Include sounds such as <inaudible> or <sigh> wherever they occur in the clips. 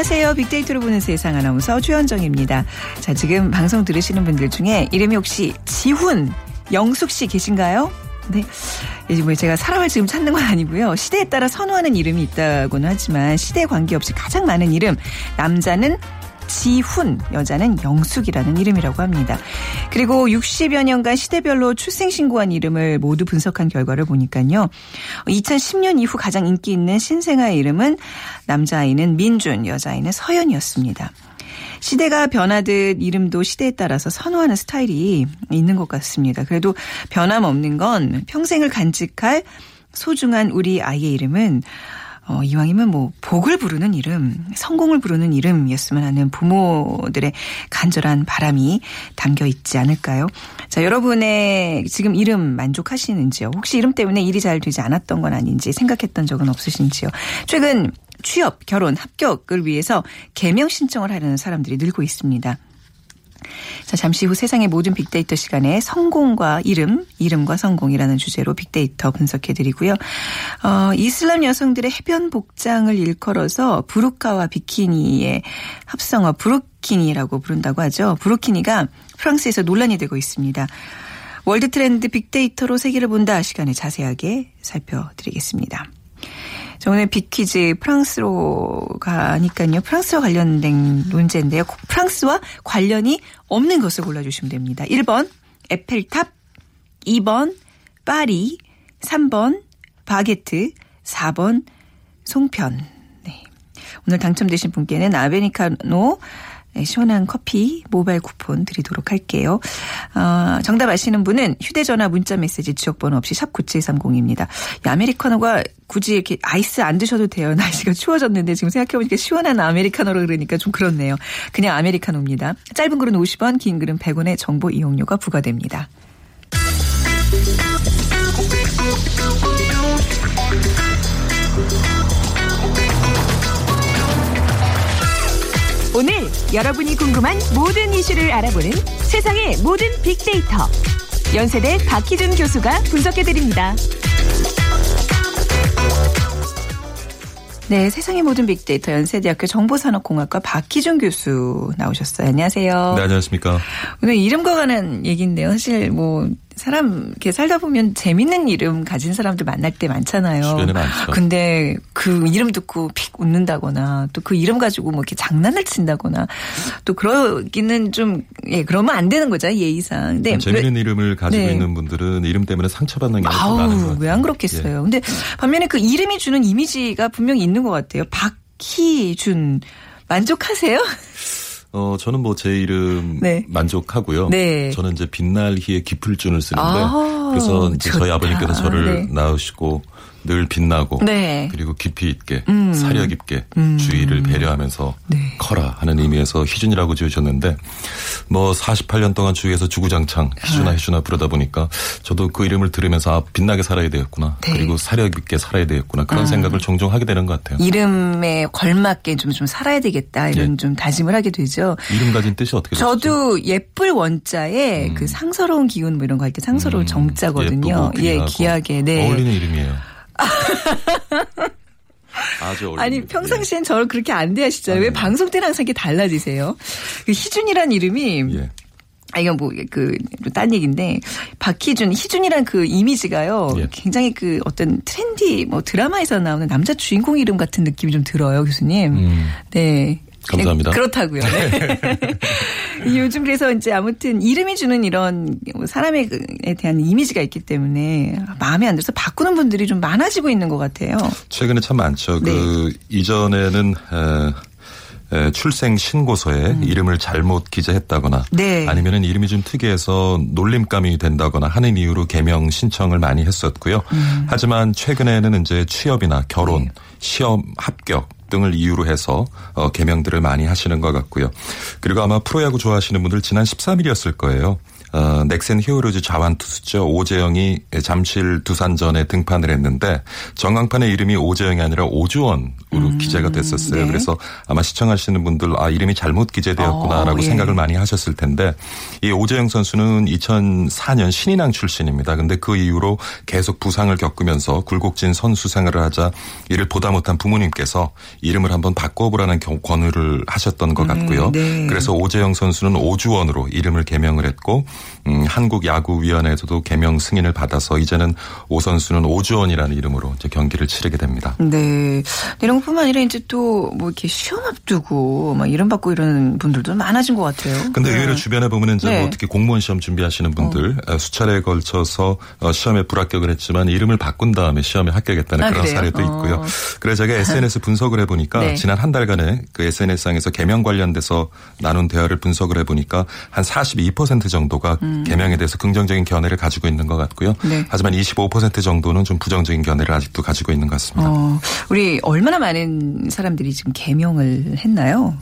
안녕하세요. 빅데이터로 보는 세상 아나운서 최현정입니다. 자, 지금 방송 들으시는 분들 중에 이름이 혹시 지훈, 영숙 씨 계신가요? 네. 이제 뭐 제가 사람을 지금 찾는 건 아니고요. 시대에 따라 선호하는 이름이 있다고는 하지만 시대에 관계없이 가장 많은 이름. 남자는 지훈, 여자는 영숙이라는 이름이라고 합니다. 그리고 60여 년간 시대별로 출생신고한 이름을 모두 분석한 결과를 보니까요. 2010년 이후 가장 인기 있는 신생아의 이름은 남자아이는 민준, 여자아이는 서연이었습니다. 시대가 변하듯 이름도 시대에 따라서 선호하는 스타일이 있는 것 같습니다. 그래도 변함없는 건 평생을 간직할 소중한 우리 아이의 이름은 어, 이왕이면 뭐 복을 부르는 이름, 성공을 부르는 이름이었으면 하는 부모들의 간절한 바람이 담겨 있지 않을까요? 자, 여러분의 지금 이름 만족하시는지요? 혹시 이름 때문에 일이 잘 되지 않았던 건 아닌지 생각했던 적은 없으신지요? 최근 취업, 결혼, 합격을 위해서 개명 신청을 하려는 사람들이 늘고 있습니다. 자, 잠시 후 세상의 모든 빅데이터 시간에 성공과 이름, 이름과 성공이라는 주제로 빅데이터 분석해 드리고요. 어, 이슬람 여성들의 해변 복장을 일컬어서 부르카와 비키니의 합성어 부르키니라고 부른다고 하죠. 부르키니가 프랑스에서 논란이 되고 있습니다. 월드 트렌드 빅데이터로 세계를 본다 시간에 자세하게 살펴드리겠습니다. 자, 오늘 빅퀴즈 프랑스로 가니까요. 프랑스와 관련된 문제인데요. 프랑스와 관련이 없는 것을 골라주시면 됩니다. 1번 에펠탑, 2번 파리, 3번 바게트, 4번 송편. 네. 오늘 당첨되신 분께는 아베니카노 네, 시원한 커피 모바일 쿠폰 드리도록 할게요. 어, 정답 아시는 분은 휴대전화 문자 메시지 지역번호 없이 샵 9730입니다. 이 아메리카노가 굳이 이렇게 아이스 안 드셔도 돼요. <laughs> 날씨가 추워졌는데 지금 생각해보니까 시원한 아메리카노로 그러니까 좀 그렇네요. 그냥 아메리카노입니다. 짧은 글은 50원, 긴 글은 100원의 정보 이용료가 부과됩니다. 여러분이 궁금한 모든 이슈를 알아보는 세상의 모든 빅데이터. 연세대 박희준 교수가 분석해드립니다. 네, 세상의 모든 빅데이터 연세대학교 정보산업공학과 박희준 교수 나오셨어요. 안녕하세요. 네, 안녕하십니까. 오늘 이름과 관한 얘기인데요. 사실 뭐 사람 이렇게 살다 보면 재밌는 이름 가진 사람들 만날 때 많잖아요. 주변에 많죠. 근데 그 이름 듣고 픽 웃는다거나 또 그 이름 가지고 뭐 이렇게 장난을 친다거나 또 그러기는 좀 예, 그러면 안 되는 거죠. 예의상. 근데 재미있는 왜- 이름을 가지고 네. 있는 분들은 이름 때문에 상처받는 많은 것 아우, 같아요. 왜안 그렇겠어요. 근데 반면에 그 이름이 주는 이미지가 분명히 있는 것 같아요. 박희준. 만족하세요? <laughs> 어, 저는 뭐 제 이름 네. 만족하고요. 네. 저는 이제 빛날 희의 기풀준을 쓰는데 아, 그래서 이제 저희. 아버님께서 저를 네. 낳으시고 늘 빛나고 네. 그리고 깊이 있게 음. 사력 있게 음. 주의를 배려하면서 네. 커라 하는 의미에서 희준이라고 지으셨는데 뭐 48년 동안 주위에서 주구장창 희준아 희준아 부르다 보니까 저도 그 이름을 들으면서 아, 빛나게 살아야 되겠구나 네. 그리고 사력 있게 살아야 되겠구나 그런 생각을 종종 하게 되는 것 같아요. 이름에 걸맞게 좀, 좀 살아야 되겠다. 이런 예. 좀 다짐을 하게 되죠. 이름 가진 뜻이 어떻게 되시죠? 저도 예쁠 원자에 음. 그 상서로운 기운 뭐 이런 거 할 때 상서로운 음, 정자거든요. 예쁘고 예, 귀하게. 네. 어울리는 이름이에요. <laughs> 아주 어울리는 아니 이름. 평상시엔 저를 그렇게 안 대하시잖아요. 왜 아니요. 방송 때는 항상 이렇게 달라지세요? 그 희준이란 이름이 예. 예. 아, 이건 뭐, 그, 딴 얘기인데, 박희준, 희준이란 그 이미지가요. 예. 굉장히 그 어떤 트렌디, 뭐 드라마에서 나오는 남자 주인공 이름 같은 느낌이 좀 들어요, 교수님. 음. 네. 감사합니다. 그렇다고요. 네. <laughs> 요즘 그래서 이제 아무튼 이름이 주는 이런 사람에 대한 이미지가 있기 때문에 마음에 안 들어서 바꾸는 분들이 좀 많아지고 있는 것 같아요. 최근에 참 많죠. 네. 그 이전에는 에, 에, 출생 신고서에 이름을 잘못 기재했다거나 네. 아니면은 이름이 좀 특이해서 놀림감이 된다거나 하는 이유로 개명 신청을 많이 했었고요. 하지만 최근에는 이제 취업이나 결혼, 시험 합격 등을 이유로 해서 어, 개명들을 많이 하시는 것 같고요. 그리고 아마 프로야구 좋아하시는 분들 지난 13일이었을 거예요. 어, 넥센 히어로즈 자완 투수죠. 오재영이 잠실 두산전에 등판을 했는데 전광판의 이름이 오재영이 아니라 오주원 으로 기재가 됐었어요. 네. 그래서 아마 시청하시는 분들 아 이름이 잘못 기재되었구나라고 어, 예. 생각을 많이 하셨을 텐데 이 오재영 선수는 2004년 신인왕 출신입니다. 근데 그 이후로 계속 부상을 겪으면서 굴곡진 선수 생활을 하자 이를 보다 못한 부모님께서 이름을 한번 바꿔보라는 경- 권유를 하셨던 것 같고요. 네. 그래서 오재영 선수는 오주원으로 이름을 개명을 했고 음, 한국 야구위원회에서도 개명 승인을 받아서 이제는 오 선수는 오주원이라는 이름으로 이제 경기를 치르게 됩니다. 네. 이런 것뿐만 아니라 이제 또 뭐 이렇게 시험 앞두고 막 이름 받고 이러는 분들도 많아진 것 같아요. 근데 네. 의외로 주변에 보면은 이제 네. 뭐 특히 공무원 시험 준비하시는 분들 어, 수차례에 걸쳐서 어, 시험에 불합격을 했지만 이름을 바꾼 다음에 시험에 합격했다는 아, 그런 그래요? 사례도 어. 있고요. 그래서 제가 SNS <laughs> 분석을 해보니까 네. 지난 한 달간의 그 SNS상에서 개명 관련돼서 나눈 대화를 분석을 해보니까 한 42% 정도가 개명에 대해서 긍정적인 견해를 가지고 있는 것 같고요. 음. 네. 하지만 25% 정도는 좀 부정적인 견해를 아직도 가지고 있는 것 같습니다. 어, 우리 얼마나 많은 사람들이 지금 개명을 했나요?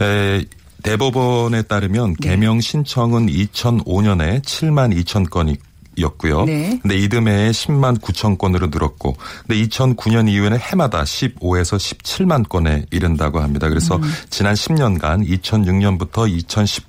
에, 대법원에 따르면 개명 신청은 2005년에 7만 2천 건이 였고요. 네. 근데 이듬해에 10만 9천 건으로 늘었고, 근데 2009년 이후에는 해마다 15에서 17만 건에 이른다고 합니다. 그래서 지난 10년간 2006년부터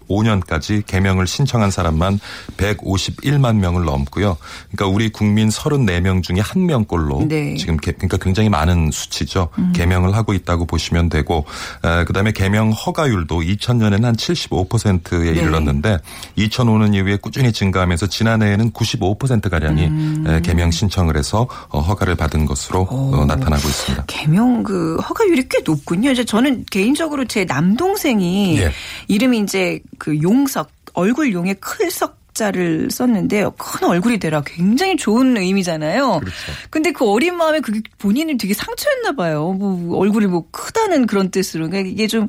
2015년까지 개명을 신청한 사람만 151만 명을 넘고요. 그러니까 우리 국민 34명 중에 한 명꼴로 네. 지금 개- 그러니까 굉장히 많은 수치죠. 개명을 하고 있다고 보시면 되고, 에, 그다음에 개명 허가율도 2000년에는 한 75%에 네. 이르렀는데 2005년 이후에 꾸준히 증가하면서 지난해에는 95% 가량이 에, 개명 신청을 해서 어, 허가를 받은 것으로 어, 나타나고 있습니다. 개명 그 허가율이 꽤 높군요. 이제 저는 개인적으로 제 남동생이 예. 이름이 이제 그 용석 얼굴 용에 클석 자를 썼는데 큰 얼굴이 되라 굉장히 좋은 의미잖아요. 그렇죠. 근데 그 어린 마음에 그게 본인이 되게 상처였나 봐요. 뭐 얼굴이 뭐 크다는 그런 뜻으로 그러니까 이게 좀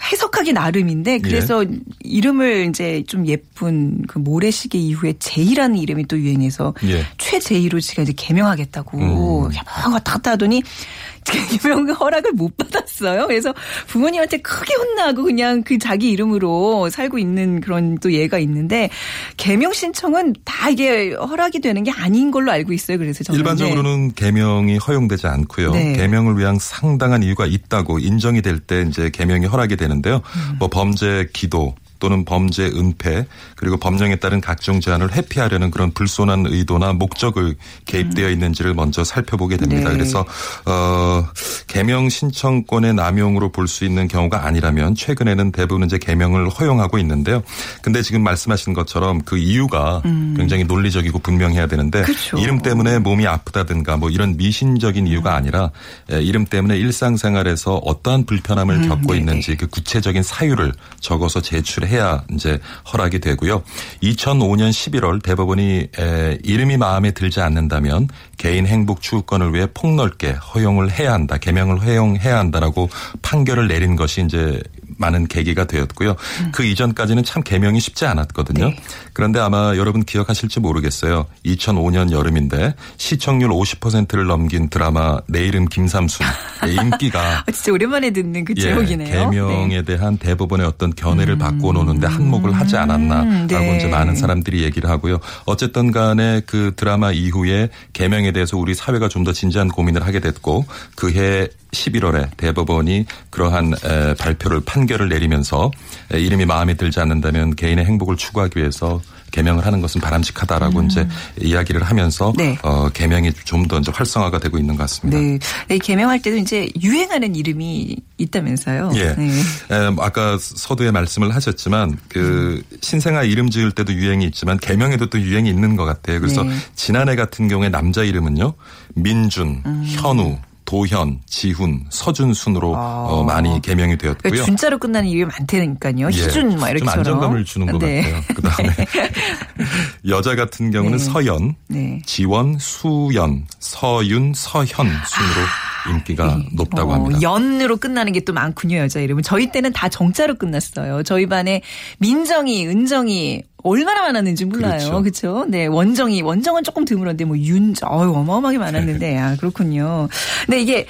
해석하기 나름인데 그래서 이름을 이제 좀 예쁜 그 모래시계 이후에 제이라는 이름이 또 유행해서 예. 최제이로 지가 이제 개명하겠다고 음. 개명 왔다 갔다 하더니 개명 허락을 못 받았어요. 그래서 부모님한테 크게 혼나고 그냥 그 자기 이름으로 살고 있는 그런 또 예가 있는데 개명 신청은 다 이게 허락이 되는 게 아닌 걸로 알고 있어요. 그래서 저는 일반적으로는 개명이 허용되지 않고요. 네. 개명을 위한 상당한 이유가 있다고 인정이 될 때 이제 개명이 허락이 되는데요. 음. 뭐 범죄 기도 또는 범죄 은폐 그리고 법령에 따른 각종 제한을 회피하려는 그런 불손한 의도나 목적을 개입되어 있는지를 먼저 살펴보게 됩니다. 네. 그래서 어 개명 신청권의 남용으로 볼 수 있는 경우가 아니라면 최근에는 대부분 이제 개명을 허용하고 있는데요. 근데 지금 말씀하신 것처럼 그 이유가 굉장히 논리적이고 분명해야 되는데 음. 그렇죠. 이름 때문에 몸이 아프다든가 뭐 이런 미신적인 이유가 아니라 에, 이름 때문에 일상생활에서 어떠한 불편함을 겪고 네네. 있는지 그 구체적인 사유를 적어서 제출해 야 이제 허락이 되고요. 2005년 11월 대법원이 에, 이름이 마음에 들지 않는다면 개인 행복 추구권을 위해 폭넓게 허용을 해야 한다. 개명을 허용해야 한다라고 판결을 내린 것이 이제 많은 계기가 되었고요. 그 이전까지는 참 개명이 쉽지 않았거든요. 네. 그런데 아마 여러분 기억하실지 모르겠어요. 2005년 여름인데 시청률 50%를 넘긴 드라마 내 이름 김삼순 의 인기가 <laughs> 아, 진짜 오랜만에 듣는 그 제목이네요. 개명에 네. 대한 대법원의 어떤 견해를 바꿔놓는데 한몫을 하지 않았나라고 네. 이제 많은 사람들이 얘기를 하고요. 어쨌든 간에 그 드라마 이후에 개명에 대해서 우리 사회가 좀 더 진지한 고민을 하게 됐고 그해 11월에 대법원이 그러한 에, 발표를 판결을 내리면서 에, 이름이 마음에 들지 않는다면 개인의 행복을 추구하기 위해서 개명을 하는 것은 바람직하다라고 이제 이야기를 하면서 음. 네. 어, 개명이 좀 더 이제 활성화가 되고 있는 것 같습니다. 네. 네, 개명할 때도 이제 유행하는 이름이 있다면서요. 예. 네. 에, 아까 서두에 말씀을 하셨지만 그 신생아 이름 지을 때도 유행이 있지만 개명에도 또 유행이 있는 것 같아요. 그래서 네. 지난해 같은 경우에 남자 이름은요 민준, 음. 현우, 도현, 지훈, 서준 순으로 어, 많이 개명이 되었고요. 그러니까 준자로 끝나는 이름이 많다니까요. 예. 희준 막 이렇게 좀 안정감을 주는 것 네. 같아요. 그다음에 <laughs> 여자 같은 경우는 네. 서연, 네. 지원, 수연, 서윤, 서현 순으로 인기가 높다고 어, 합니다. 연으로 끝나는 게 또 많군요, 여자 이름은. 저희 때는 다 정자로 끝났어요. 저희 반에 민정이, 은정이 얼마나 많았는지 몰라요. 그렇죠. 그렇죠? 네, 원정이, 원정은 조금 드물었는데 뭐 윤정, 어유 어마어마하게 많았는데, <laughs> 아, 그렇군요. 근데 이게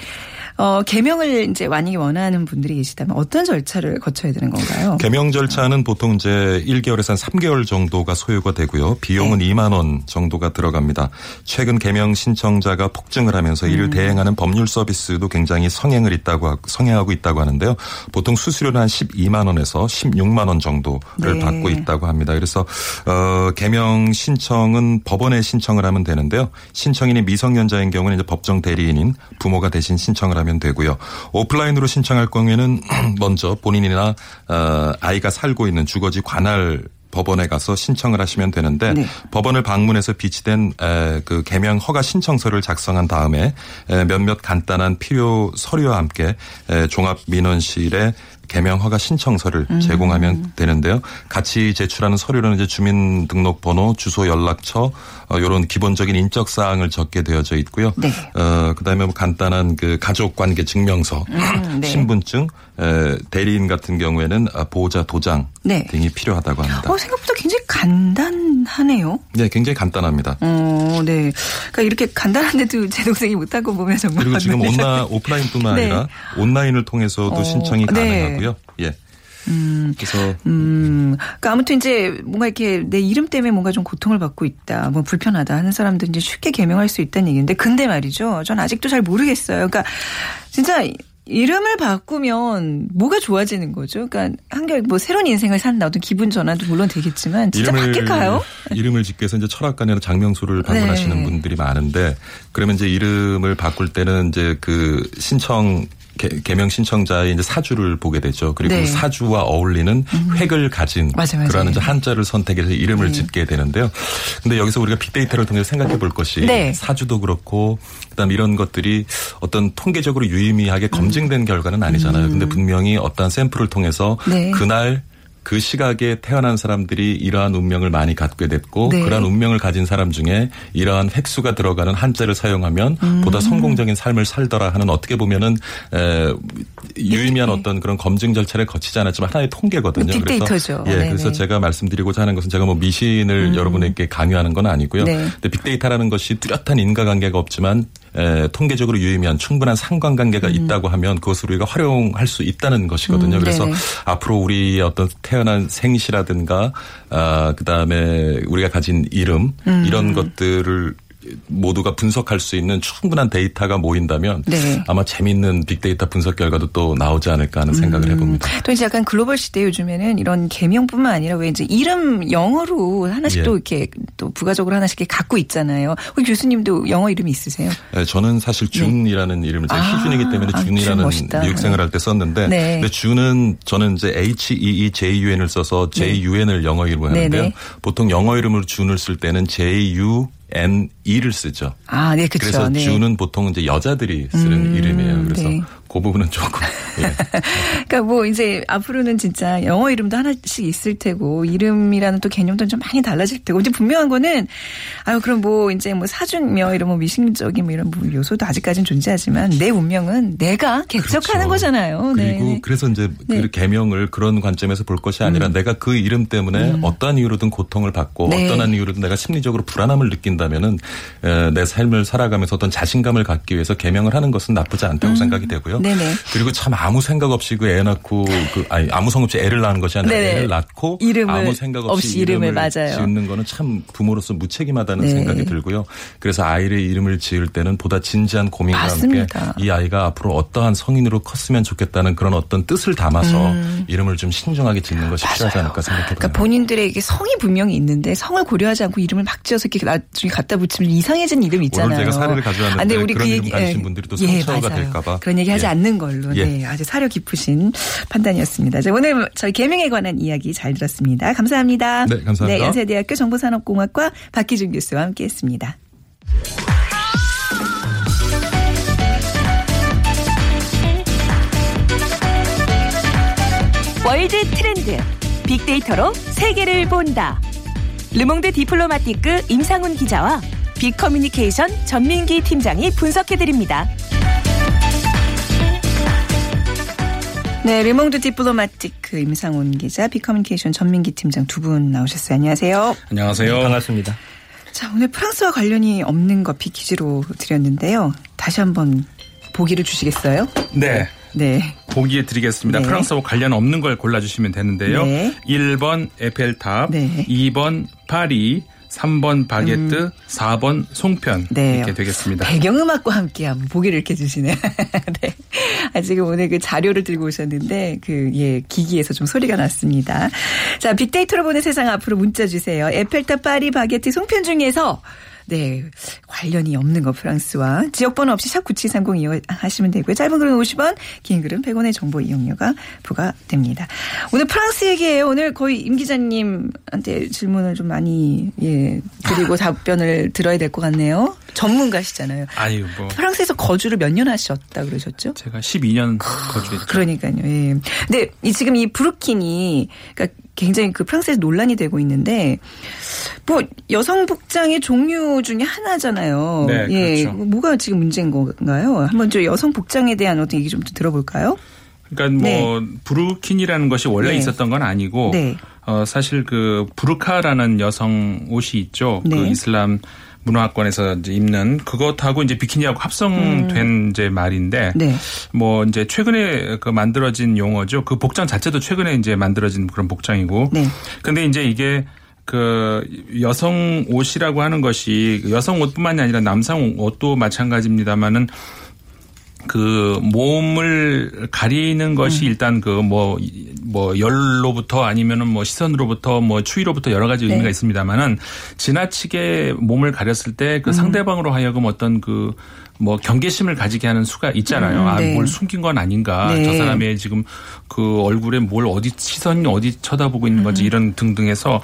어, 개명을 이제 만약에 원하는 분들이 계시다면 어떤 절차를 거쳐야 되는 건가요? 개명 절차는 보통 이제 1개월에서 한 3개월 정도가 소요가 되고요. 비용은 네. 2만 원 정도가 들어갑니다. 최근 개명 신청자가 폭증을 하면서 이를 음. 대행하는 법률 서비스도 굉장히 성행을 있다고 하- 성행하고 있다고 하는데요. 보통 수수료는 한 12만 원에서 16만 원 정도를 네. 받고 있다고 합니다. 그래서 어 개명 신청은 법원에 신청을 하면 되는데요. 신청인이 미성년자인 경우는 이제 법정 대리인인 부모가 대신 신청을 하면 되고요. 오프라인으로 신청할 경우에는 <clears throat> 먼저 본인이나 어, 아이가 살고 있는 주거지 관할 법원에 가서 신청을 하시면 되는데 네. 법원을 방문해서 비치된 에, 그 개명 허가 신청서를 작성한 다음에 에, 몇몇 간단한 필요 서류와 함께 에, 종합 민원실에 개명 허가 신청서를 음. 제공하면 되는데요. 같이 제출하는 서류는 이제 주민등록번호, 주소, 연락처 어, 이런 기본적인 인적 사항을 적게 되어져 있고요. 네. 어, 그다음에 뭐 간단한 그 가족 관계 증명서, 네. 신분증, 에, 대리인 같은 경우에는 아, 보호자 도장 네. 등이 필요하다고 합니다. 어, 생각보다 굉장히 간단하네요. 네, 굉장히 간단합니다. 어, 네. 그러니까 이렇게 간단한데도 <laughs> 제 동생이 못하고 보면 정말. 그리고 지금 많은데. 온라 오프라인뿐만 네. 아니라 온라인을 통해서도 어, 신청이 네. 가능하고요. 예. 그래서 음, 그러니까 아무튼 이제 뭔가 이렇게 내 이름 때문에 뭔가 좀 고통을 받고 있다, 뭐 불편하다 하는 사람들 이제 쉽게 개명할 수 있다는 얘기인데, 근데 말이죠. 전 아직도 잘 모르겠어요. 그러니까 진짜 이름을 바꾸면 뭐가 좋아지는 거죠? 그러니까 한결 뭐 새로운 인생을 산다, 어떤 기분 전환도 물론 되겠지만 진짜 바뀔까요? 이름을 짓기 위해서 이제 철학관이나 장명소를 방문하시는 네. 분들이 많은데 그러면 이제 이름을 바꿀 때는 이제 그 신청 개, 개명 신청자의 이제 사주를 보게 되죠. 그리고 네. 음. 그 사주와 어울리는 획을 가진 맞아요, 맞아요. 그러한 한자를 선택해서 이름을 네. 짓게 되는데요. 근데 여기서 우리가 빅데이터를 통해서 생각해 볼 것이 네. 사주도 그렇고 그다음 이런 것들이 어떤 통계적으로 유의미하게 음. 검증된 결과는 아니잖아요. 근데 분명히 어떤 샘플을 통해서 네. 그날 그 시각에 태어난 사람들이 이러한 운명을 많이 갖게 됐고 네. 그러한 운명을 가진 사람 중에 이러한 획수가 들어가는 한자를 사용하면 음. 보다 성공적인 삶을 살더라 하는 어떻게 보면은 에, 유의미한 어떤 그런 검증 절차를 거치지 않았지만 하나의 통계거든요. 빅데이터죠. 그래서 예, 네네. 그래서 제가 말씀드리고자 하는 것은 제가 뭐 미신을 여러분에게 강요하는 건 아니고요. 네. 근데 빅데이터라는 것이 뚜렷한 인과관계가 없지만 에, 통계적으로 유의미한 충분한 상관관계가 있다고 하면 그것을 우리가 활용할 수 있다는 것이거든요. 음, 그래서. 앞으로 우리의 어떤 태어난 생시라든가 아, 그다음에 우리가 가진 이름 음. 이런 것들을 모두가 분석할 수 있는 충분한 데이터가 모인다면 네. 아마 재미있는 빅데이터 분석 결과도 또 나오지 않을까 하는 생각을 음. 해봅니다. 또 이제 약간 글로벌 시대 요즘에는 이런 개명뿐만 아니라 왜 이제 이름 영어로 하나씩 예. 또 이렇게 또 부가적으로 하나씩 갖고 있잖아요. 혹시 교수님도 영어 이름이 있으세요? 네, 저는 사실 준이라는 이름을 제가 아, 희준이기 때문에 아, 준 준이라는 멋있다. 미국 생활 할 때 썼는데 네. 근데 준은 저는 이제 H E E J U N을 써서 J U N을 영어 이름으로 네, 하는데요. 네. 보통 영어 이름으로 준을 쓸 때는 J U N E를 쓰죠. 아, 네, 그렇죠. 그래서 네. 준은 보통 이제 여자들이 쓰는 이름이에요. 그래서 네. 그 부분은 조금 예. 그러니까 뭐 이제 앞으로는 진짜 영어 이름도 하나씩 있을 테고 이름이라는 또 개념도 좀 많이 달라질 테고 이제 분명한 거는 아유 그럼 뭐 이제 뭐 사준며 이런 뭐 미신적인 뭐 이런 뭐 요소도 아직까지는 존재하지만 내 운명은 내가 개척하는 그렇죠. 거잖아요. 네. 그리고 그래서 이제 네. 그 개명을 그런 관점에서 볼 것이 아니라 내가 그 이름 때문에 어떠한 이유로든 고통을 받고 네. 어떠한 이유로든 내가 심리적으로 불안함을 느낀다면은 에, 내 삶을 살아가면서 어떤 자신감을 갖기 위해서 개명을 하는 것은 나쁘지 않다고 생각이 되고요. 음. 네네. 그리고 참 아무 생각 없이 그 애 낳고 그 아니 아무 성업 없이 애를 낳은 것이 아니라 네네. 애를 낳고 이름을 아무 생각 없이, 이름을 맞아요. 지는 거는 참 부모로서 무책임하다는 네. 생각이 들고요. 그래서 아이의 이름을 지을 때는 보다 진지한 고민과 맞습니다. 함께 이 아이가 앞으로 어떠한 성인으로 컸으면 좋겠다는 그런 어떤 뜻을 담아서 이름을 좀 신중하게 짓는 것이 필요하지 않을까 생각해 음. 그러니까. 본인들에게 성이 분명히 있는데 성을 고려하지 않고 이름을 막 지어서 이렇게 나중에 갖다 붙이면 이상해진 이름 있잖아요. 오늘 제가 사례를 가져왔는데 아, 우리 그런 그 이름 얘기- 예. 분들이 또 예, 상처가 맞아요. 될까 봐. 그런 얘기 하지 예. 않는 걸로. 예. 네, 아주 사려 깊으신 판단이었습니다. 자, 오늘 저희 개명에 관한 이야기 잘 들었습니다. 감사합니다. 네, 감사합니다. 네, 연세대학교 정보산업공학과 박기준 교수와 함께했습니다. 월드 트렌드 빅데이터로 세계를 본다. 르몽드 디플로마티크 임상훈 기자와 빅커뮤니케이션 전민기 팀장이 분석해드립니다. 네, 르몽드 디플로마티크 임상훈 기자, 빅커뮤니케이션 전민기 팀장 두 분 나오셨어요. 안녕하세요. 안녕하세요. 반갑습니다. 자, 오늘 프랑스와 관련이 없는 거 빅퀴즈로 드렸는데요. 다시 한번 보기를 주시겠어요? 네. 네. 보기에 드리겠습니다. 네. 프랑스와 관련 없는 걸 골라주시면 되는데요. 네. 1번 에펠탑, 네. 2번 파리, 3번 바게트, 4번 송편 음. 네. 이렇게 되겠습니다. 배경음악과 함께 한번 보기를 이렇게 주시네. <laughs> 네. 아, 지금 오늘 그 자료를 들고 오셨는데, 그, 예, 기기에서 좀 소리가 났습니다. 자, 빅데이터로 보는 세상 앞으로 문자 주세요. 에펠탑, 파리, 바게트, 송편 중에서, 네, 관련이 없는 거 프랑스와 지역번호 없이 샵 9730 이용하시면 되고요. 짧은 글은 50원, 긴 글은 100원의 정보 이용료가 부과됩니다. 오늘 프랑스 얘기예요. 오늘 거의 임 기자님한테 질문을 좀 많이 예 드리고 <laughs> 답변을 들어야 될 것 같네요. 전문가시잖아요. 아유, 뭐. 프랑스에서 거주를 몇 년 하셨다 그러셨죠? 제가 12년 거주했죠. 그러니까요. 예. 근데 이 지금 이 브루킨이 그러니까 굉장히 그 프랑스에서 논란이 되고 있는데 뭐 여성 복장의 종류 중에 하나잖아요. 네, 예. 그렇죠. 뭐가 지금 문제인 건가요? 한번 저 여성 복장에 대한 어떤 얘기 좀 들어볼까요? 그러니까 뭐 부르킨이라는 것이 원래 네. 있었던 건 아니고 네. 어 사실 그 부르카라는 여성 옷이 있죠. 그 네. 이슬람 문화권에서 이제 입는 그것하고 이제 비키니하고 합성된 이제 말인데 네. 뭐 이제 최근에 그 만들어진 용어죠. 그 복장 자체도 최근에 이제 만들어진 그런 복장이고. 네. 근데 이제 이게 그 여성 옷이라고 하는 것이 여성 옷뿐만이 아니라 남성 옷도 마찬가지입니다만은 그 몸을 가리는 것이 일단 그 뭐뭐 열로부터 아니면은 뭐 시선으로부터 뭐 추위로부터 여러 가지 의미가 있습니다만은 지나치게 몸을 가렸을 때그 상대방으로 하여금 어떤 그 뭐 경계심을 가지게 하는 수가 있잖아요. 음, 아, 네. 뭘 숨긴 건 아닌가. 네. 저 사람의 지금 그 얼굴에 뭘 어디 시선이 어디 쳐다보고 있는 음. 건지 이런 등등해서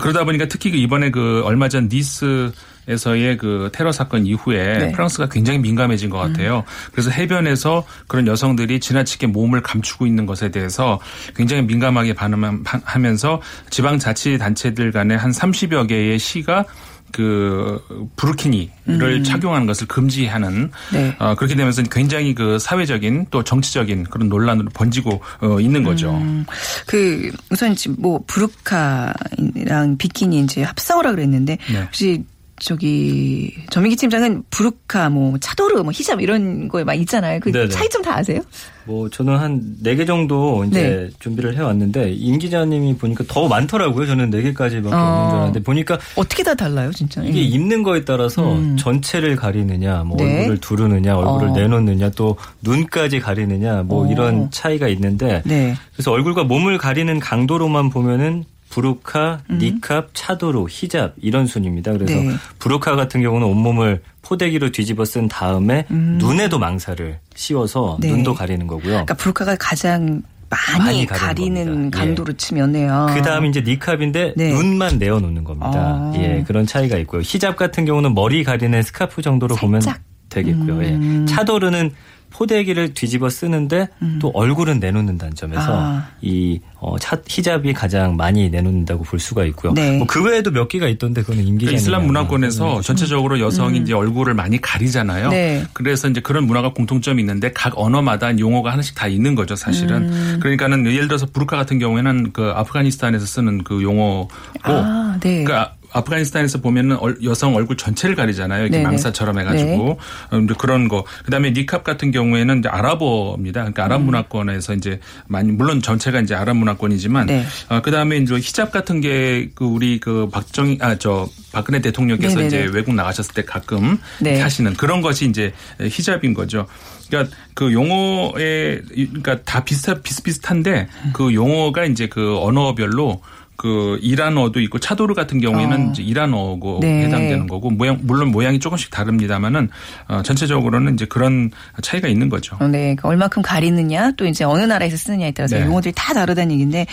그러다 보니까 특히 그 이번에 그 얼마 전 니스 에서의 그 테러 사건 이후에 네. 음. 프랑스가 굉장히 민감해진 것 같아요. 그래서 해변에서 그런 여성들이 지나치게 몸을 감추고 있는 것에 대해서 굉장히 민감하게 반응하면서 지방자치단체들 간에 한 30여 개의 시가 그 부르키니를 착용하는 것을 금지하는 음. 네. 어, 그렇게 되면서 굉장히 그 사회적인 또 정치적인 그런 논란으로 번지고 어, 있는 거죠. 음. 그 우선 지금 뭐 부르카랑 비키니 이제 하고 그랬는데 네. 혹시 저기 전민기 팀장은 부르카 뭐 차도르 뭐 히잡 이런 거에 막 있잖아요. 그 네네. 차이점 다 아세요? 뭐 저는 한 네 개 정도 이제 네. 준비를 해 왔는데 임 기자님이 보니까 더 많더라고요. 저는 네 개까지밖에 어. 없는 줄 알았는데 보니까 어떻게 다 달라요, 진짜? 이게 예. 입는 거에 따라서 음. 전체를 가리느냐, 뭐 네. 얼굴을 두르느냐, 얼굴을 어. 내놓느냐, 또 눈까지 가리느냐, 뭐 어. 이런 차이가 있는데 네. 그래서 얼굴과 몸을 가리는 강도로만 보면은 부르카, 니캅, 차도로, 히잡 이런 순입니다. 그래서 음. 네. 부르카 같은 경우는 온몸을 포대기로 뒤집어 쓴 다음에 눈에도 망사를 씌워서 음. 네. 눈도 가리는 거고요. 그러니까 부르카가 가장 많이, 많이 가리는 겁니다. 강도로 치면요. 그 다음에 이제 니캅인데 네. 눈만 내어놓는 겁니다. 아. 예, 그런 차이가 있고요. 히잡 같은 경우는 머리 가리는 스카프 정도로 보면 살짝. 되겠고요. 음. 예. 차도르는 포대기를 뒤집어 쓰는데 또 얼굴은 내놓는다는 점에서 음. 아. 이 어, 차, 히잡이 가장 많이 내놓는다고 볼 수가 있고요. 네. 뭐 그 외에도 몇 개가 있던데 그거는 임기자 그 이슬람 문화권에서 전체적으로 여성이 이제 얼굴을 많이 가리잖아요. 음. 네. 그래서 이제 그런 문화가 공통점이 있는데 각 언어마다 용어가 하나씩 다 있는 거죠, 사실은. 음. 그러니까는 예를 들어서 부르카 같은 경우에는 그 아프가니스탄에서 쓰는 그 용어고 아, 네. 그 아- 아프가니스탄에서 보면은 얼- 여성 얼굴 전체를 가리잖아요. 이렇게 네네. 망사처럼 해가지고 어, 이제 그런 거. 그다음에 니캅 같은 경우에는 이제 아랍어입니다. 그러니까 아랍 문화권에서 이제 많이 물론 전체가 이제 아랍 문화권이지만 네. 어, 그다음에 이제 히잡 같은 게 그 우리 그 박정희 아 저 박근혜 대통령께서 네네네. 이제 외국 나가셨을 때 가끔 네. 하시는 그런 것이 이제 히잡인 거죠. 그러니까 그 용어에 그러니까 다 비슷 비슷비슷한데 그 용어가 이제 그 언어별로 그 이란어도 있고 차도르 같은 경우에는 어. 이제 이란어고 네. 해당되는 거고 모양 물론 모양이 조금씩 다릅니다만은 어, 전체적으로는 이제 그런 차이가 있는 거죠. 어, 네. 그러니까 얼마큼 가리느냐 또 이제 어느 나라에서 쓰느냐에 따라서 네. 용어들이 다 다르다는 얘기인데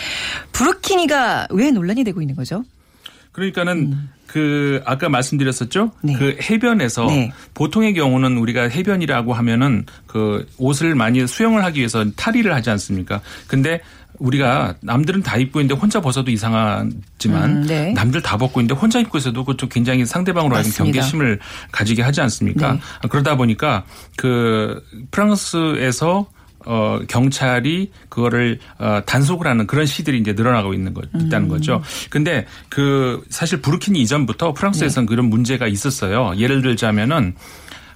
부르키니가 왜 논란이 되고 있는 거죠? 그러니까는 그 아까 말씀드렸었죠. 음. 네. 그 해변에서 네. 보통의 경우는 우리가 해변이라고 하면은 그 옷을 많이 수영을 하기 위해서 탈의를 하지 않습니까? 근데 우리가 남들은 다 입고 있는데 혼자 벗어도 이상하지만 음, 네. 남들 다 벗고 있는데 혼자 입고 있어도 그것도 굉장히 상대방으로 하여금. 경계심을 가지게 하지 않습니까? 네. 그러다 보니까 그 프랑스에서 어, 경찰이 그거를 어, 단속을 하는 그런 시들이 이제 늘어나고 있는 거 있다는 거죠. 근데 그 사실 부르키니 이전부터 프랑스에서는 그런 문제가 있었어요. 예를 들자면은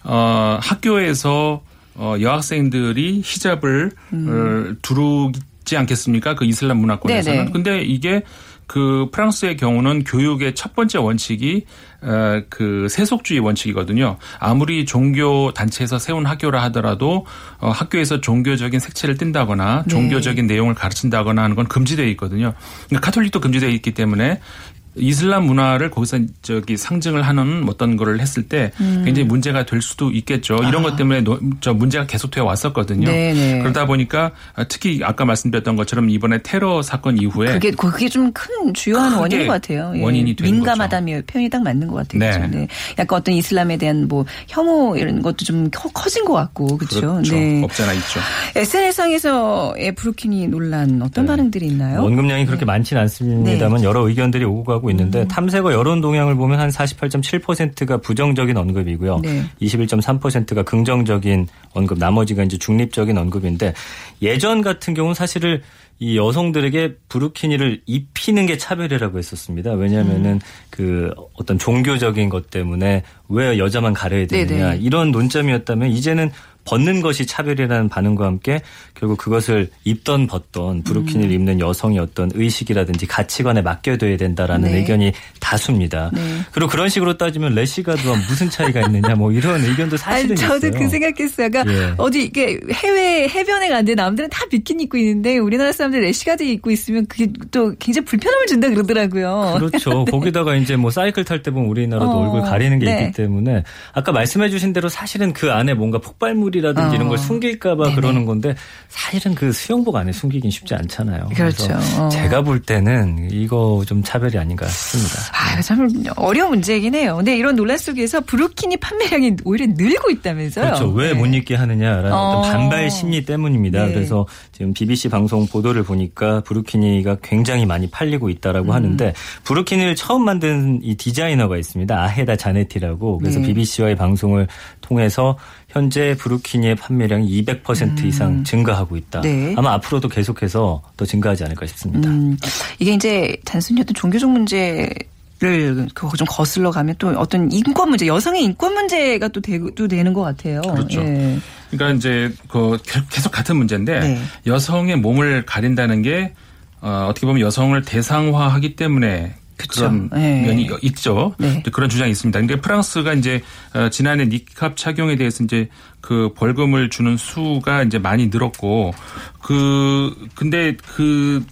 어, 학교에서 어, 여학생들이 히잡을 어, 두르 지 않겠습니까? 그 이슬람 문화권에서는. 네네. 근데 이게 그 프랑스의 경우는 교육의 첫 번째 원칙이 어, 그 세속주의 원칙이거든요. 아무리 종교 단체에서 세운 학교라 하더라도 어, 학교에서 종교적인 색채를 띈다거나 종교적인 내용을 가르친다거나 하는 건 금지되어 있거든요. 그러니까 카톨릭도 금지되어 있기 때문에 이슬람 문화를 거기서 저기 상징을 하는 어떤 거를 했을 때 음. 굉장히 문제가 될 수도 있겠죠. 이런 것 때문에 노- 저 문제가 계속되어 왔었거든요. 아. 네네. 그러다 보니까 특히 아까 말씀드렸던 것처럼 이번에 테러 사건 이후에 그게 그게 좀 큰 주요한 원인인 것 같아요. 예. 원인이 되는 민감하다며 표현이 딱 맞는 것 같아요. 네. 그렇죠? 네. 약간 어떤 이슬람에 대한 뭐 혐오 이런 것도 좀 커- 커진 것 같고 그렇죠. 그렇죠. 네. 없잖아 있죠. SNS상에서의 브루키니 논란 어떤 반응들이 있나요? 원금량이 그렇게 많지는 않습니다만 여러 의견들이 오고 가고 있는데 탐색어 여론 동향을 보면 한 48.7%가 부정적인 언급이고요. 네. 21.3%가 긍정적인 언급, 나머지가 이제 중립적인 언급인데 예전 같은 경우는 사실을 이 여성들에게 부르키니를 입히는 게 차별이라고 했었습니다. 왜냐하면은 음. 그 어떤 종교적인 것 때문에 왜 여자만 가려야 되느냐 네네. 이런 논점이었다면 이제는 벗는 것이 차별이라는 반응과 함께 결국 그것을 입던 벗던 부르키니를 음. 입는 여성의 어떤 의식이라든지 가치관에 맡겨둬야 된다라는 네. 의견이 다수입니다. 네. 그리고 그런 식으로 따지면 레시가드와 무슨 차이가 있느냐 뭐 이런 의견도 사실은 아니, 저도 있어요. 그 생각했어요. 그러니까 예. 어디 이게 해외 해변에 갔는데 남들은 다 비키니 입고 있는데 우리나라 사람들 레시가드 입고 있으면 그게 또 굉장히 불편함을 준다 그러더라고요. 그렇죠. <laughs> 거기다가 이제 뭐 사이클 탈 때 보면 우리나라도 어, 얼굴 가리는 게 네. 있기 때문에 아까 말씀해 주신 대로 사실은 그 안에 뭔가 폭발물이 라든지 어. 이런 걸 숨길까봐 네네. 그러는 건데 사실은 그 수영복 안에 숨기긴 쉽지 않잖아요. 그렇죠. 어. 제가 볼 때는 이거 좀 차별이 아닌가 싶습니다. 아, 참 어려운 문제이긴 해요. 근데 이런 논란 속에서 브루키니 판매량이 오히려 늘고 있다면서요. 그렇죠. 왜못 네. 입게 하느냐라는 어. 어. 떤 반발 심리 때문입니다. 네. 그래서 지금 BBC 방송 보도를 보니까 부르키니가 굉장히 많이 팔리고 있다라고 하는데 부르키니를 처음 만든 이 디자이너가 있습니다. 아헤다 자네티라고. 그래서 네. BBC와의 방송을 통해서 현재 부르키니의 판매량이 200% 이상 증가하고 있다. 네. 아마 앞으로도 계속해서 더 증가하지 않을까 싶습니다. 음, 이게 이제 단순히 어떤 종교적 문제 를 그거 좀 거슬러 가면 또 어떤 인권 문제, 여성의 인권 문제가 또, 되고, 또 되는 것 같아요. 그렇죠. 예. 그러니까 이제 그 계속 같은 문제인데 네. 여성의 몸을 가린다는 게 어, 어떻게 보면 여성을 대상화하기 때문에 그쵸. 그런 네. 면이 있죠. 네. 그런 주장이 있습니다. 근데 프랑스가 이제 어, 지난해 니캅 착용에 대해서 이제 그 벌금을 주는 수가 이제 많이 늘었고 그 근데 그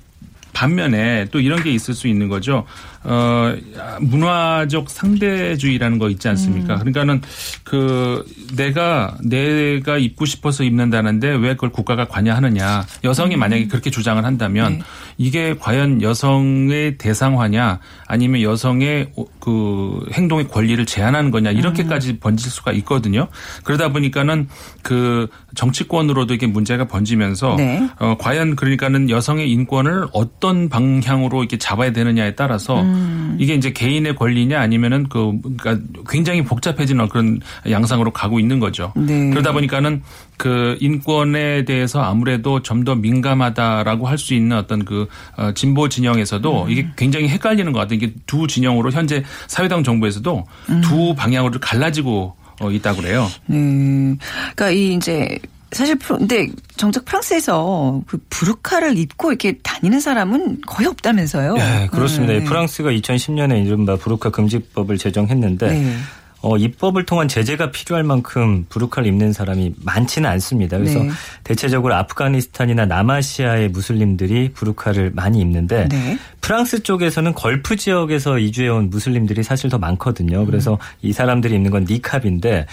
반면에 또 이런 게 있을 수 있는 거죠. 어, 문화적 상대주의라는 거 있지 음. 않습니까? 그러니까는 그 내가 내가 입고 싶어서 입는다는데 왜 그걸 국가가 관여하느냐. 여성이 만약에 그렇게 주장을 한다면 음. 네. 이게 과연 여성의 대상화냐 아니면 여성의 오- 그 행동의 권리를 제한하는 거냐 음. 이렇게까지 번질 수가 있거든요. 그러다 보니까는 그 정치권으로도 이게 문제가 번지면서 네. 어, 과연 그러니까는 여성의 인권을 어떤 방향으로 이렇게 잡아야 되느냐에 따라서 음. 이게 이제 개인의 권리냐 아니면은 그 그러니까 굉장히 복잡해지는 그런 양상으로 가고 있는 거죠. 네. 그러다 보니까는 그 인권에 대해서 아무래도 좀 더 민감하다라고 할 수 있는 어떤 그 어, 진보 음. 진영에서도 이게 굉장히 헷갈리는 것 같아요. 이게 두 진영으로 현재 사회당 정부에서도 음. 두 방향으로 갈라지고 어, 있다고 그래요. 네. 그러니까 이 이제 사실 근데 정작 프랑스에서 그 부르카를 입고 이렇게 다니는 사람은 거의 없다면서요. 네, 그렇습니다. 네. 프랑스가 2010년에 이른바 부르카 금지법을 제정했는데 네. 어, 입법을 통한 제재가 필요할 만큼 부르카를 입는 사람이 많지는 않습니다. 그래서 네. 대체적으로 아프가니스탄이나 남아시아의 무슬림들이 부르카를 많이 입는데 네. 프랑스 쪽에서는 걸프 지역에서 이주해온 무슬림들이 사실 더 많거든요. 그래서 이 사람들이 입는 건 니캅인데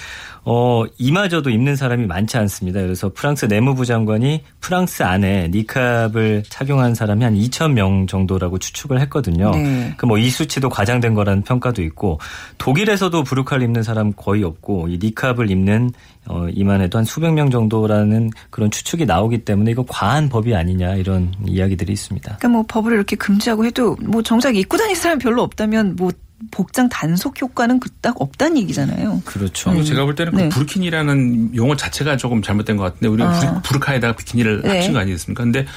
어, 이마저도 입는 사람이 많지 않습니다. 그래서 프랑스 내무부 장관이 프랑스 안에 니캅을 착용한 사람이 한 2천 명 정도라고 추측을 했거든요. 네. 그뭐 이 수치도 과장된 거라는 평가도 있고 독일에서도 부르카를 입는 사람 거의 없고 이 니캅을 입는 어, 이만해도 한 수백 명 정도라는 그런 추측이 나오기 때문에 이거 과한 법이 아니냐 이런 이야기들이 있습니다. 그러니까 뭐 법을 이렇게 금지하고 해도 뭐 정작 입고 다니는 사람이 별로 없다면 뭐 복장 단속 효과는 그 딱 없다는 얘기잖아요. 그렇죠. 그리고 제가 볼 때는 네. 그 부르키니라는 용어 자체가 조금 잘못된 것 같은데 우리가 아. 부르, 카에다가 비키니를 네. 합친 거 아니겠습니까? 근데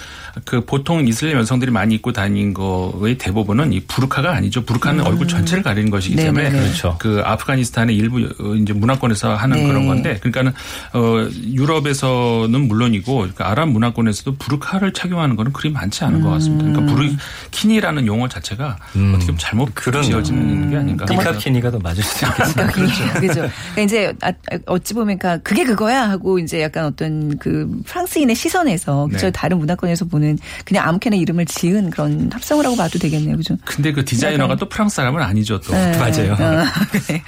그 보통 이슬람 여성들이 많이 입고 다닌 거의 대부분은 이 부르카가 아니죠. 부르카는 얼굴 전체를 가리는 것이기 음. 네네네. 때문에 그렇죠. 그 아프가니스탄의 일부 어, 이제 문화권에서 하는 네. 그런 건데 그러니까는 어 유럽에서는 물론이고 그러니까 아랍 문화권에서도 부르카를 착용하는 거는 그리 많지 않은 것 같습니다. 그러니까 음. 부르키니라는 용어 자체가 어떻게 보면 잘못 그럼요. 지어 지는 게 아닌가. 니캅키니가 더 맞을 수 있겠습니다. 그렇죠. 그죠. 그러니까 이제 아, 어찌 보면 그러니까 그게 그거야 하고 이제 약간 어떤 그 프랑스인의 시선에서 그죠 네. 다른 문화권에서 보는 그냥 아무렇게나 이름을 지은 그런 합성을 하고 봐도 되겠네요. 그죠? 근데 그 디자이너가 또 프랑스 사람은 아니죠 또. 네. 맞아요. 어, 네.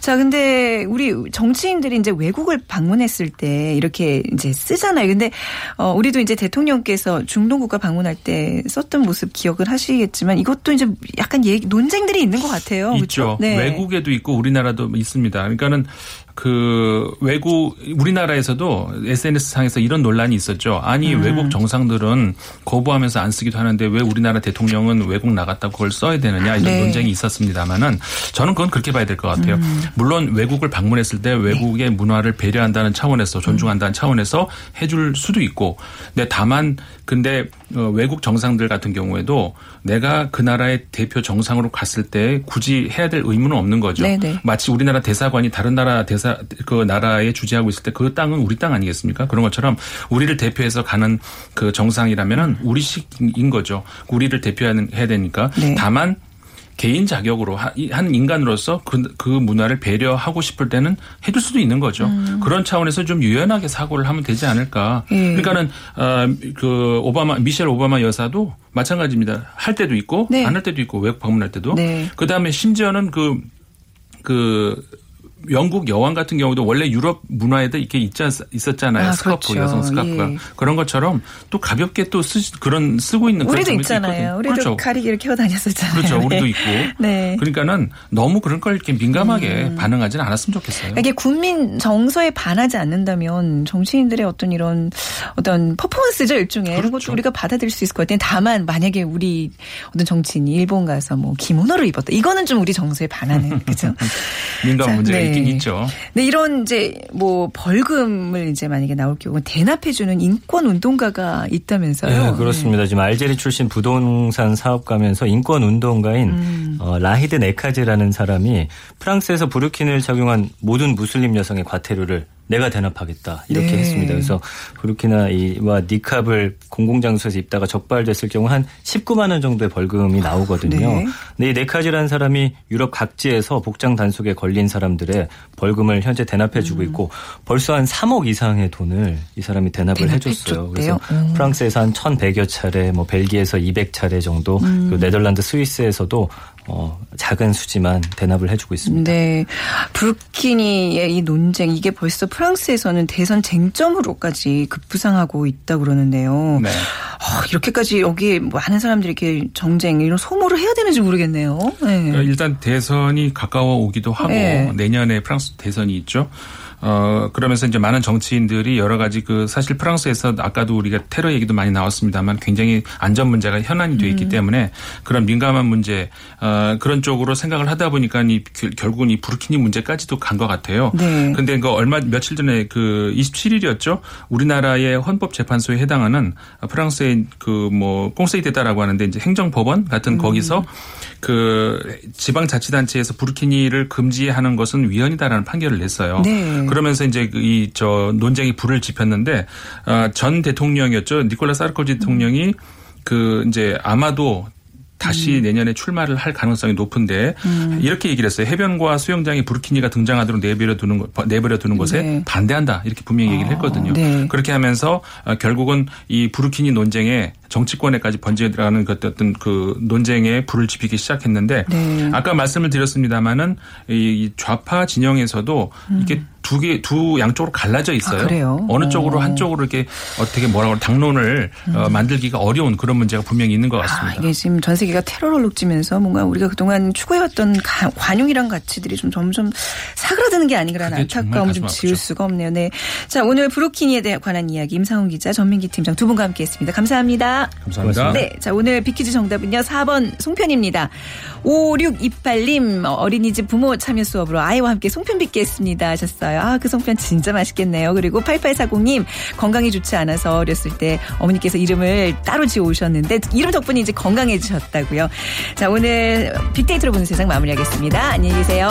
자, 근데 우리 정치인들이 이제 외국을 방문했을 때 이렇게 이제 쓰잖아요. 근데 어 우리도 이제 대통령께서 중동 국가 방문할 때 썼던 모습 기억을 하시겠지만 이것도 이제 약간 얘기, 논쟁들이 있는 것 같아요. 있죠. 그렇죠? 네. 외국에도 있고 우리나라도 있습니다. 그러니까는 그 외국 우리나라에서도 SNS 상에서 이런 논란이 있었죠. 아니 음. 외국 정상들은 거부하면서 안 쓰기도 하는데 왜 우리나라 대통령은 외국 나갔다고 그걸 써야 되느냐 이런 네. 논쟁이 있었습니다만은 저는 그건 그렇게 봐야 될 것 같아요. 음. 물론 외국을 방문했을 때 외국의 네. 문화를 배려한다는 차원에서 존중한다는 차원에서 해줄 수도 있고, 근데 다만 근데 어, 외국 정상들 같은 경우에도 내가 그 나라의 대표 정상으로 갔을 때 굳이 해야 될 의무는 없는 거죠. 네네. 마치 우리나라 대사관이 다른 나라 대사 그 나라에 주재하고 있을 때 그 땅은 우리 땅 아니겠습니까? 그런 것처럼 우리를 대표해서 가는 그 정상이라면은 우리식인 거죠. 우리를 대표하는 해야 되니까. 네. 다만 개인 자격으로 한 인간으로서 그, 그 문화를 배려하고 싶을 때는 해줄 수도 있는 거죠. 그런 차원에서 좀 유연하게 사고를 하면 되지 않을까. 음. 예. 그러니까는 어, 그 오바마 미셸 오바마 여사도 마찬가지입니다. 할 때도 있고 네. 안할 때도 있고 외국 방문할 때도. 네. 그 다음에 심지어는 그 그 영국 여왕 같은 경우도 원래 유럽 문화에도 이렇게 있지 않- 있었잖아요. 아, 스카프 그렇죠. 여성 스카프가 예. 그런 것처럼 또 가볍게 또 쓰, 그런 쓰고 있는 그런 우리도 있잖아요. 우리도 그렇죠. 가리개를 켜고 다녔었잖아요. 그렇죠. 우리도 <laughs> 네. 있고. 네. 음. 그러니까는 너무 그런 걸 이렇게 민감하게 반응하지는 않았으면 좋겠어요. 이게 국민 정서에 반하지 않는다면 정치인들의 어떤 이런 어떤 퍼포먼스죠 일종의 그렇죠. 우리가 받아들일 수 있을 것 같아요. 다만 만약에 우리 어떤 정치인이 일본 가서 뭐 기모노를 입었다 이거는 좀 우리 정서에 반하는 그죠? <laughs> 민감 자, 문제가 네. 있긴 있죠. 네, 이런 이제 뭐 벌금을 이제 만약에 나올 경우 대납해주는 인권 운동가가 있다면서요? 네, 그렇습니다. 지금 알제리 출신 부동산 사업가면서 인권 운동가인 음. 어, 라히드 네카즈라는 사람이 프랑스에서 부르킨을 착용한 모든 무슬림 여성의 과태료를 내가 대납하겠다 이렇게 네. 했습니다. 그래서 부르키나와 니캅을 공공장소에서 입다가 적발됐을 경우 한 19만 원 정도의 벌금이 나오거든요. 네. 근데 이 네카즈라는 사람이 유럽 각지에서 복장 단속에 걸린 사람들의 벌금을 현재 대납해주고 있고 벌써 한 3억 이상의 돈을 이 사람이 대납을 해줬어요. 그래서? 음. 프랑스에서 한 1,100여 차례, 뭐 벨기에에서 200차례 정도, 음. 그리고 네덜란드, 스위스에서도 어, 작은 수지만 대납을 해주고 있습니다. 네. 부르키니의 이 논쟁, 이게 벌써 프랑스에서는 대선 쟁점으로까지 급부상하고 있다 고 그러는데요. 네. 아, 이렇게까지 여기 많은 사람들이 이렇게 정쟁, 이런 소모를 해야 되는지 모르겠네요. 네. 그러니까 일단 대선이 가까워 오기도 하고 네. 내년에 프랑스 대선이 있죠. 어 그러면서 이제 많은 정치인들이 여러 가지 그 사실 프랑스에서 아까도 우리가 테러 얘기도 많이 나왔습니다만 굉장히 안전 문제가 현안이 돼 음. 있기 때문에 그런 민감한 문제 어 그런 쪽으로 생각을 하다 보니까 이 결- 결국은 이 부르키니 문제까지도 간 것 같아요. 네. 근데 그 얼마 며칠 전에 그 27일이었죠. 우리나라의 헌법재판소에 해당하는 프랑스의 그뭐 꽁세이데다라고 하는데 이제 행정법원 음. 같은 거기서 그 지방자치단체에서 부르키니를 금지하는 것은 위헌이다라는 판결을 냈어요. 네. 그러면서 이제 이 저 논쟁이 불을 지폈는데 어, 전 대통령이었죠. 니콜라 사르코지 대통령이 그 이제 아마도 다시 음. 내년에 출마를 할 가능성이 높은데 이렇게 얘기를 했어요. 해변과 수영장에 부르키니가 등장하도록 내버려 두는 것, 내버려 두는 것에 네. 반대한다 이렇게 분명히 얘기를 했거든요. 네. 그렇게 하면서 어, 결국은 이 부르키니 논쟁에 정치권에까지 번져 들어가는 그 어떤 그 논쟁에 불을 지피기 시작했는데 네. 아까 말씀을 드렸습니다마는 이 좌파 진영에서도 이게 두 개, 두 양쪽으로 갈라져 있어요. 아, 그래요? 어느 쪽으로 어. 음. 한쪽으로 이렇게 어떻게 뭐라고 당론을 어, 만들기가 어려운 그런 문제가 분명히 있는 것 아, 같습니다. 이게 지금 전 세계가 테러를 룩지면서 뭔가 우리가 그동안 추구해왔던 가- 관용이란 가치들이 좀 점점 사그라드는 게 아닌가라는 안타까움을 좀 지울. 수가 없네요. 네. 자, 오늘 브루키니에 대해 관한 이야기 임상훈 기자, 전민기 팀장 두 분과 함께 했습니다. 감사합니다. 감사합니다. 네. 자, 오늘 비키즈 정답은요. 4번 송편입니다. 5628님, 어린이집 부모 참여 수업으로 아이와 함께 송편 빚기 했습니다. 하셨어 요. 아, 그 송편 진짜 맛있겠네요. 그리고 8840님, 건강이 좋지 않아서 어렸을 때 어머니께서 이름을 따로 지어 오셨는데, 이름 덕분에 이제 건강해지셨다고요. 자, 오늘 빅데이터로 보는 세상 마무리하겠습니다. 안녕히 계세요.